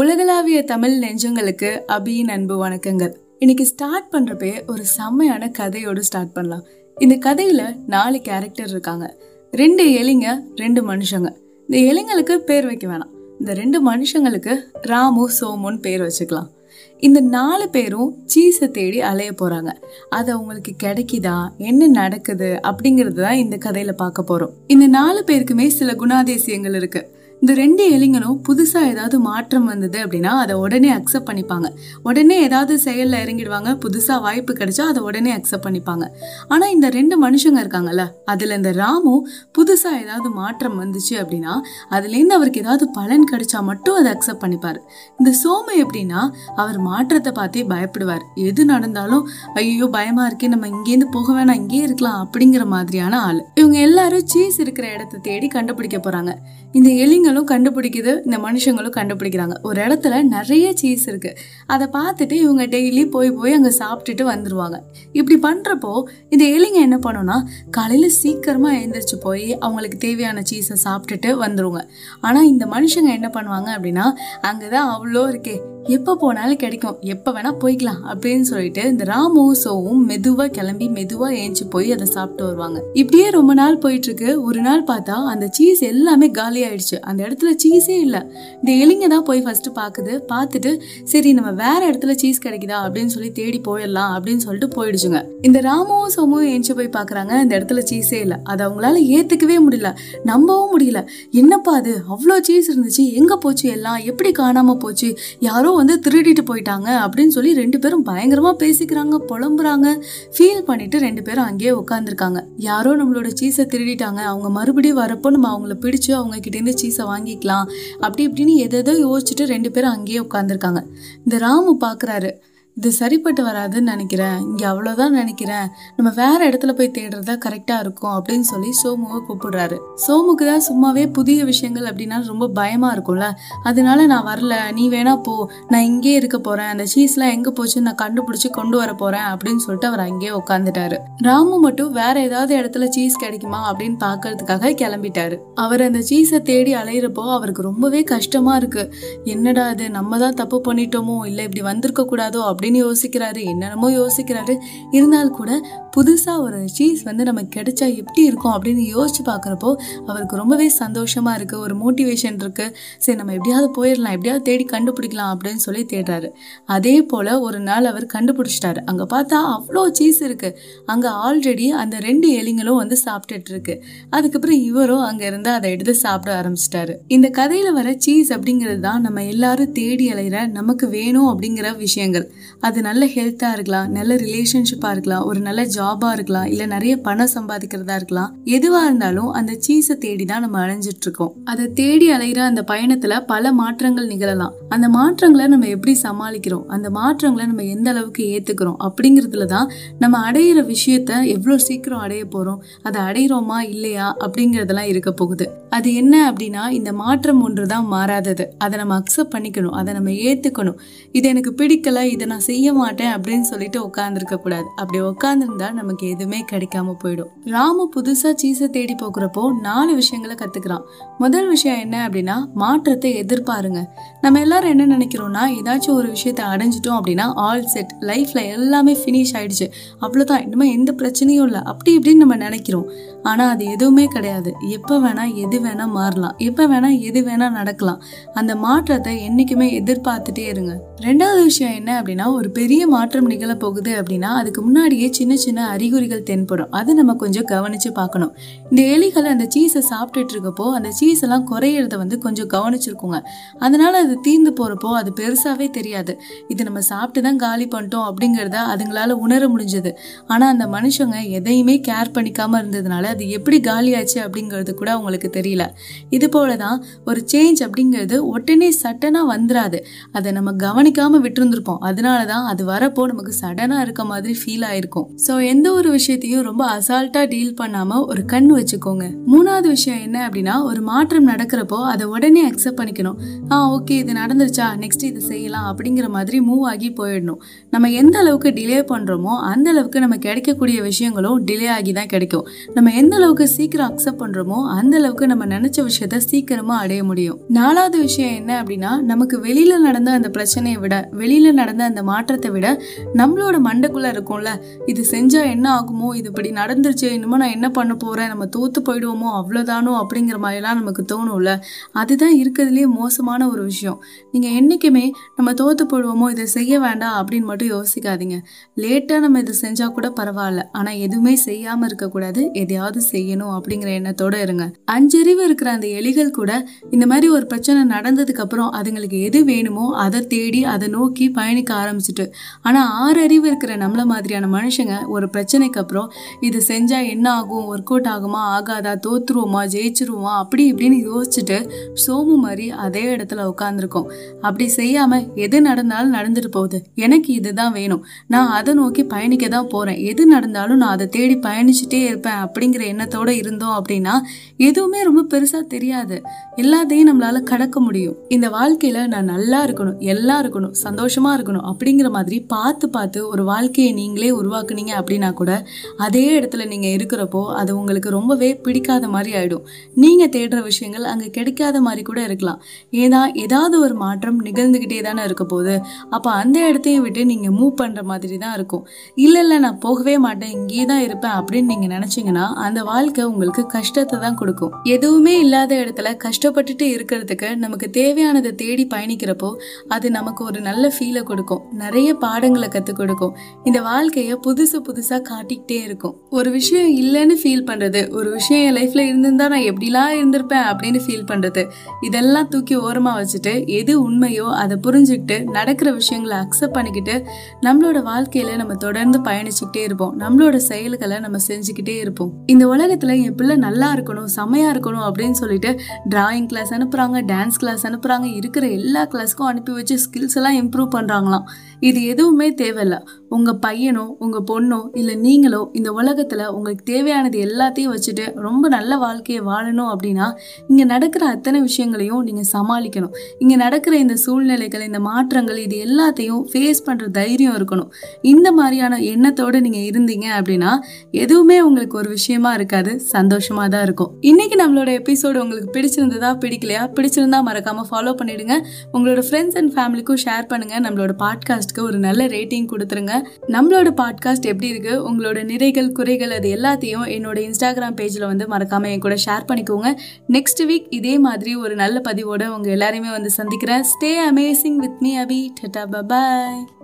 உலகளாவிய தமிழ் நெஞ்சங்களுக்கு அபியின் அன்பு வணக்கங்கள். இன்னைக்கு ஸ்டார்ட் பண்றப்பே ஒரு செம்மையான கதையோடு ஸ்டார்ட் பண்ணலாம். இந்த கதையில நாலு கேரக்டர் இருக்காங்க. ரெண்டு எலிங்க ரெண்டு மனுஷங்க. இந்த எலிங்களுக்கு பேர் வைக்க வேணாம். இந்த ரெண்டு மனுஷங்களுக்கு ராமு சோமுன்னு பேர் வச்சுக்கலாம். இந்த நாலு பேரும் சீஸை தேடி அலைய போறாங்க. அது அவங்களுக்கு கிடைக்குதா? என்ன நடக்குது? அப்படிங்கிறது தான் இந்த கதையில பார்க்க போறோம். இந்த நாலு பேருக்குமே சில குணாதிசயங்கள் இருக்கு. இந்த ரெண்டு எலிங்களும் புதுசா ஏதாவது மாற்றம் வந்தது அப்படின்னா அதை உடனே அக்செப்ட் பண்ணிப்பாங்க. உடனே ஏதாவது செயல்ல இறங்கிடுவாங்க. புதுசா வாய்ப்பு கிடைச்சா அதை உடனே அக்செப்ட் பண்ணிப்பாங்க. ஆனா இந்த ரெண்டு மனுஷங்க இருக்காங்கல்ல அதுல இந்த ராமு புதுசா ஏதாவது மாற்றம் வந்துச்சு அப்படின்னா அதுல இருந்து அவருக்கு ஏதாவது பலன் கிடைச்சா மட்டும் அதை அக்செப்ட் பண்ணிப்பாரு. இந்த சோமு எப்படின்னா அவர் மாற்றத்தை பார்த்தே பயப்படுவார். எது நடந்தாலும் ஐயோ பயமா இருக்கே நம்ம இங்கேருந்து போக வேணாம் இங்கேயே இருக்கலாம் அப்படிங்கிற மாதிரியான ஆள். இவங்க எல்லாரும் சீஸ் இருக்கிற இடத்த தேடி கண்டுபிடிக்க போறாங்க. இந்த எலிங்களும் கண்டுபிடிக்குது இந்த மனுஷங்களும் கண்டுபிடிக்கிறாங்க. ஒரு இடத்துல நிறைய சீஸ் இருக்கு. அதை பார்த்துட்டு இவங்க டெய்லி போய் போய் அங்கே சாப்பிட்டுட்டு வந்துருவாங்க. இப்படி பண்றப்போ இந்த எலிங்க என்ன பண்ணுன்னா காலையில சீக்கிரமா எழுந்திரிச்சு போய் அவங்களுக்கு தேவையான சீஸை சாப்பிட்டுட்டு வந்துருவாங்க. ஆனா இந்த மனுஷங்க என்ன பண்ணுவாங்க அப்படின்னா அங்கதான் அவ்வளோ இருக்கே எப்போ போனாலும் கிடைக்கும். எப்போ வேணால் போய்க்கலாம் அப்படின்னு சொல்லிட்டு இந்த ராமும் சோவும் மெதுவாக கிளம்பி மெதுவாக ஏஞ்சி போய் அதை சாப்பிட்டு வருவாங்க. இப்படியே ரொம்ப நாள் போயிட்டு இருக்கு ஒரு நாள் பார்த்தா அந்த சீஸ் எல்லாமே காலி ஆயிடுச்சு. அந்த இடத்துல சீஸே இல்லை. இந்த எலிங்க தான் போய் ஃபர்ஸ்ட் பார்க்குது. பார்த்துட்டு சரி நம்ம வேற இடத்துல சீஸ் கிடைக்குதா அப்படின்னு சொல்லி தேடி போயிடலாம் அப்படின்னு சொல்லிட்டு போயிடுச்சுங்க. இந்த ராமும் சோமும் ஏஞ்சி போய் பார்க்குறாங்க. இந்த இடத்துல சீஸே இல்லை. அதை அவங்களால ஏற்றுக்கவே முடியல. நம்பவும் முடியல. என்னப்பா அது? அவ்வளோ சீஸ் இருந்துச்சு. எங்கே போச்சு எல்லாம்? எப்படி காணாமல் போச்சு? யாரோ வந்து திருடிட்டு போயிட்டாங்க அப்படின்னு சொல்லி ரெண்டு பேரும் பயங்கரமா பேசிக்கிறாங்க புலம்புறாங்க. ஃபீல் பண்ணிட்டு ரெண்டு பேரும் அங்கேயே உட்காந்துருக்காங்க யாரோ நம்மளோட சீஸை திருடிட்டாங்க. அவங்க மறுபடியும் வரப்போ நம்ம அவங்கள பிடிச்சு அவங்க கிட்டேருந்து சீஸை வாங்கிக்கலாம். அப்படி இப்படின்னு எதோ யோசிச்சுட்டு ரெண்டு பேரும் அங்கேயே உட்காந்துருக்காங்க இந்த ராமு பாக்குறாரு. இது சரிப்பட்டு வராதுன்னு நினைக்கிறேன். இங்கே அவ்வளோதான் நினைக்கிறேன். நம்ம வேற இடத்துல போய் தேடுறதா கரெக்டாக இருக்கும் அப்படின்னு சொல்லி சோமுவை கூப்பிடுறாரு. சோமுக்கு தான் சும்மாவே புதிய விஷயங்கள் அப்படின்னா ரொம்ப பயமாக இருக்கும்ல. அதனால நான் வரல. நீ வேணா போ. நான் இங்கே இருக்க போகிறேன் அந்த சீஸ்லாம் எங்கே போச்சுன்னு நான் கண்டுபிடிச்சி கொண்டு வர போகிறேன் அப்படின்னு சொல்லிட்டு அவர் அங்கேயே உட்காந்துட்டாரு ராமு மட்டும் வேற ஏதாவது இடத்துல சீஸ் கிடைக்குமா அப்படின்னு பார்க்கறதுக்காக கிளம்பிட்டாரு. அவர் அந்த சீஸை தேடி அலையிறப்போ அவருக்கு ரொம்பவே கஷ்டமாக இருக்குது என்னடா அது நம்ம தான் தப்பு பண்ணிட்டோமோ? இல்லை இப்படி வந்திருக்க கூடாதோ அப்படின்னு யோசிக்கிறாரு என்னென்னமோ யோசிக்கிறாரு. இருந்தாலும் கூட புதுசாக ஒரு சீஸ் வந்து நமக்கு கிடைச்சா எப்படி இருக்கும் அப்படின்னு யோசிச்சு பார்க்குறப்போ அவருக்கு ரொம்பவே சந்தோஷமாக இருக்குது ஒரு மோட்டிவேஷன் இருக்குது சரி நம்ம எப்படியாவது போயிடலாம் எப்படியாவது தேடி கண்டுபிடிக்கலாம் அப்படின்னு சொல்லி தேடுறாரு. அதே போல் ஒரு நாள் அவர் கண்டுபிடிச்சிட்டாரு. அங்கே பார்த்தா அவ்வளோ சீஸ் இருக்கு. அங்கே ஆல்ரெடி அந்த ரெண்டு எலிங்களும் வந்து சாப்பிட்டுட்டு இருக்கு. அதுக்கப்புறம் இவரும் அங்கே இருந்து அதை எடுத்து சாப்பிட ஆரம்பிச்சிட்டாரு. இந்த கதையில் வர சீஸ் அப்படிங்கிறது தான் நம்ம எல்லாரும் தேடி அலைகிற நமக்கு வேணும் அப்படிங்கிற விஷயங்கள். அது நல்ல ஹெல்த்தா இருக்கலாம் நல்ல ரிலேஷன்ஷிப்பா இருக்கலாம் ஒரு நல்ல ஜாபா இருக்கலாம் இல்ல நிறைய பணம் சம்பாதிக்கிறதா இருக்கலாம். எதுவா இருந்தாலும் அந்த சீஸை தேடி தான் நம்ம அலைஞ்சிட்டு இருக்கோம் அதை தேடி அலைகிற அந்த பயணத்துல பல மாற்றங்கள் நிகழலாம். அந்த மாற்றங்களை நம்ம எப்படி சமாளிக்கிறோம்? அந்த மாற்றங்களை நம்ம எந்த அளவுக்கு ஏத்துக்கிறோம்? அப்படிங்கிறதுல தான் நம்ம அடையிற விஷயத்த எவ்வளவு சீக்கிரம் அடைய போறோம்? அதை அடையிறோமா? இல்லையா? அப்படிங்கறதெல்லாம் இருக்க போகுது. அது என்ன அப்படின்னா இந்த மாற்றம் ஒன்று தான் மாறாதது. அதை நம்ம அக்செப்ட் பண்ணிக்கணும். அதை நம்ம ஏத்துக்கணும். இது எனக்கு பிடிக்கல. இதை நான் செய்ய மாட்டேன் அப்படின்னு சொல்லிட்டு உட்காந்துருக்க கூடாது. அப்படி உட்காந்துருந்தா நமக்கு எதுவுமே கிடைக்காம போயிடும். ராமு புதுசா சீஸை தேடி போகிறப்போ நாலு விஷயங்களை கத்துக்கிறான். முதல் விஷயம் என்ன அப்படின்னா மாற்றத்தை எதிர்பாருங்க. நம்ம எல்லாரும் என்ன நினைக்கிறோம்னா ஏதாச்சும் ஒரு விஷயத்தை அடைஞ்சிட்டோம் அப்படின்னா ஆல் செட் லைஃப்ல எல்லாமே ஃபினிஷ் ஆயிடுச்சு. அவ்வளோதான் இனிமே எந்த பிரச்சனையும் இல்லை. அப்படி இப்படின்னு நம்ம நினைக்கிறோம். ஆனா அது எதுவுமே கிடையாது. எப்போ வேணா எது வேணா மாறலாம். எப்போ வேணா எது வேணா நடக்கலாம். அந்த மாற்றத்தை என்னைக்குமே எதிர்பார்த்துட்டே இருங்க. ரெண்டாவது விஷயம் என்ன அப்படின்னா ஒரு பெரிய மாற்றம் நிகழ போகுது அப்படின்னா அதுக்கு முன்னாடியே சின்ன சின்ன அறிகுறிகள் தென்படும். அதை நம்ம கொஞ்சம் கவனிச்சு பார்க்கணும். இந்த எலிகள் அந்த சீஸை சாப்பிட்டுட்டு இருக்கப்போ அந்த சீஸ் எல்லாம் குறையிறத வந்து கொஞ்சம் கவனிச்சிருக்குங்க. அதனால அது தீர்ந்து போறப்போ அது பெருசாவே தெரியாது. இது நம்ம சாப்பிட்டு தான் காலி பண்ணிட்டோம் அப்படிங்கிறத அதுங்களால உணர முடிஞ்சது. ஆனா அந்த மனுஷங்க எதையுமே கேர் பண்ணிக்காம இருந்ததுனால அது எப்படி காலியாச்சு அப்படிங்கிறது கூட அவங்களுக்கு தெரியல. இது போலதான் ஒரு சேஞ்ச் அப்படிங்கிறது உடனே சட்டனா வந்துடாது அதை நம்ம கவனிக்காமல் கவனிக்காம விட்டுருந்துருப்போம். அதனால தான் அது வரப்போ நமக்கு சடனா இருக்க மாதிரி ஃபீல் ஆயிருக்கும். ஸோ எந்த ஒரு விஷயத்தையும் ரொம்ப அசால்ட்டா டீல் பண்ணாம ஒரு கண் வச்சுக்கோங்க. மூணாவது விஷயம் என்ன அப்படின்னா ஒரு மாற்றம் நடக்கிறப்போ அதை உடனே அக்செப்ட் பண்ணிக்கணும். ஆ ஓகே இது நடந்துருச்சா? நெக்ஸ்ட் இது செய்யலாம் அப்படிங்கிற மாதிரி மூவ் ஆகி போயிடணும். நம்ம எந்த அளவுக்கு டிலே பண்றோமோ அந்த அளவுக்கு நம்ம கிடைக்கக்கூடிய விஷயங்களும் டிலே ஆகி தான் கிடைக்கும். நம்ம எந்த அளவுக்கு சீக்கிரம் அக்செப்ட் பண்றோமோ அந்த அளவுக்கு நம்ம நினைச்ச விஷயத்த சீக்கிரமா அடைய முடியும். நாலாவது விஷயம் என்ன அப்படின்னா நமக்கு வெளியில நடந்த அந்த பிரச்சனையை விட வெளியில நடந்த அந்த மாற்றத்தை விட நம்மளோட மண்டைக்குள்ள இருக்கும்ல. இது செஞ்சா என்ன ஆகுமோ இது இப்படி நடந்துருச்சு இனிமே நான் என்ன பண்ண போறேன் நம்ம தோத்து போயிடுவோமோ அவ்வளோதானோ அப்படிங்கிற மாதிரிலாம் நமக்கு தோணும்ல. அதுதான் இருக்கிறதுலே மோசமான ஒரு விஷயம். நீங்க என்னைக்குமே நம்ம தோத்து போயிடுவோமோ இதை செய்ய வேண்டாம் அப்படின்னு மட்டும் யோசிக்காதீங்க. லேட்டா நம்ம இதை செஞ்சா கூட பரவாயில்ல. ஆனா எதுவுமே செய்யாம இருக்கக்கூடாது. எதையாவது செய்யணும் அப்படிங்கிற எண்ணத்தோட இருங்க. அஞ்சறிவு இருக்கிற அந்த எலிகள் கூட இந்த மாதிரி ஒரு பிரச்சனை நடந்ததுக்கு அப்புறம் அதுங்களுக்கு எது வேணுமோ அதை தேடி அதை நோக்கி பயணிக்க ஆரம்பிச்சிட்டு. ஆனால் ஆறு அறிவு இருக்கிற நம்மள மாதிரியான மனுஷங்க ஒரு பிரச்சனைக்கு அப்புறம் இது செஞ்சால் என்ன ஆகும் ஒர்க் அவுட் ஆகுமா ஆகாதா தோத்துருவோமா ஜெயிச்சிருவோமா அப்படி இப்படின்னு யோசிச்சுட்டு சோமு மாதிரி அதே இடத்துல உட்காந்துருக்கோம் அப்படி செய்யாமல் எது நடந்தாலும் நடந்துட்டு போகுது. எனக்கு இதுதான் வேணும். நான் அதை நோக்கி பயணிக்க தான் போகிறேன் எது நடந்தாலும் நான் அதை தேடி பயணிச்சுட்டே இருப்பேன் அப்படிங்கிற எண்ணத்தோட இருந்தோம் அப்படின்னா எதுவுமே ரொம்ப பெருசாக தெரியாது. எல்லாத்தையும் நம்மளால கடக்க முடியும். இந்த வாழ்க்கையில் நான் நல்லா இருக்கணும் எல்லாம் இருக்கணும் சந்தோஷமாக இருக்கணும் அப்படி அப்படிங்கிற மாதிரி பார்த்து பார்த்து ஒரு வாழ்க்கையை நீங்களே உருவாக்குனீங்க அப்படின்னா கூட அதே இடத்துல நீங்கள் இருக்கிறப்போ அது உங்களுக்கு ரொம்பவே பிடிக்காத மாதிரி ஆகிடும் நீங்கள் தேடுற விஷயங்கள் அங்கே கிடைக்காத மாதிரி கூட இருக்கலாம். ஏன்னா ஏதாவது ஒரு மாற்றம் நிகழ்ந்துக்கிட்டே தானே இருக்க போகுது. அப்போ அந்த இடத்தையும் விட்டு நீங்கள் மூவ் பண்ணுற மாதிரி தான் இருக்கும். இல்லை இல்லை நான் போகவே மாட்டேன் இங்கேயே தான் இருப்பேன் அப்படின்னு நீங்கள் நினச்சிங்கன்னா அந்த வாழ்க்கை உங்களுக்கு கஷ்டத்தை தான் கொடுக்கும். எதுவுமே இல்லாத இடத்துல கஷ்டப்பட்டுட்டு இருக்கிறதுக்கு நமக்கு தேவையானதை தேடி பயணிக்கிறப்போ அது நமக்கு ஒரு நல்ல ஃபீலை கொடுக்கும். நிறைய பாடங்களை கற்றுக் கொடுக்கும். இந்த வாழ்க்கைய புதுசு புதுசா காட்டிக்கிட்டே இருக்கும். ஒரு விஷயம் இல்லைன்னு ஃபீல் பண்றது ஒரு விஷயம் என் லைஃப்ல இருந்திருந்தா நான் எப்படிலாம் இருந்திருப்பேன் அப்படின்னு ஃபீல் பண்றது இதெல்லாம் தூக்கி ஓரமா வச்சுட்டு எது உண்மையோ அதை புரிஞ்சுக்கிட்டு நடக்கிற விஷயங்களை அக்செப்ட் பண்ணிக்கிட்டு நம்மளோட வாழ்க்கையில நம்ம தொடர்ந்து பயணிச்சுக்கிட்டே இருப்போம். நம்மளோட செயல்களை நம்ம செஞ்சுக்கிட்டே இருப்போம். இந்த உலகத்துல என் பிள்ளை நல்லா இருக்கணும் செமையா இருக்கணும் அப்படின்னு சொல்லிட்டு டிராயிங் கிளாஸ் அனுப்புறாங்க டான்ஸ் கிளாஸ் அனுப்புறாங்க இருக்கிற எல்லா கிளாஸ்க்கும் அனுப்பி வச்சு ஸ்கில்ஸ் எல்லாம் இம்ப்ரூவ் பண்றாங்களாம். இது எதுவுமே தேவையில்ல. உங்கள் பையனோ உங்கள் பொண்ணோ இல்லை நீங்களோ இந்த உலகத்தில் உங்களுக்கு தேவையானது எல்லாத்தையும் வச்சுட்டு ரொம்ப நல்ல வாழ்க்கையை வாழணும் அப்படின்னா இங்கே நடக்கிற அத்தனை விஷயங்களையும் நீங்கள் சமாளிக்கணும். இங்கே நடக்கிற இந்த சூழ்நிலைகள் இந்த மாற்றங்கள் இது எல்லாத்தையும் ஃபேஸ் பண்ணுற தைரியம் இருக்கணும். இந்த மாதிரியான எண்ணத்தோடு நீங்கள் இருந்தீங்க அப்படின்னா எதுவுமே உங்களுக்கு ஒரு விஷயமா இருக்காது சந்தோஷமாக தான் இருக்கும். இன்னைக்கு நம்மளோட எபிசோடு உங்களுக்கு பிடிச்சிருந்ததா பிடிக்கலையா பிடிச்சிருந்தா மறக்காமல் ஃபாலோ பண்ணிடுங்க. உங்களோட ஃப்ரெண்ட்ஸ் அண்ட் ஃபேமிலிக்கும் ஷேர் பண்ணுங்கள் நம்மளோட பாட்காஸ்ட் பாட்காஸ்ட்க்கு ஒரு நல்ல ரேட்டிங் கொடுத்துருங்க. நம்மளோட பாட்காஸ்ட் எப்படி இருக்கு? உங்களோட நிறைகள் குறைகள் அது எல்லாத்தையும் என்னோட இன்ஸ்டாகிராம் பேஜில் வந்து மறக்காம என் கூட ஷேர் பண்ணிக்கோங்க. நெக்ஸ்ட் வீக் இதே மாதிரி ஒரு நல்ல பதிவோட உங்க எல்லாரையுமே வந்து சந்திக்கிறேன். Stay amazing with me Abhi tata bye bye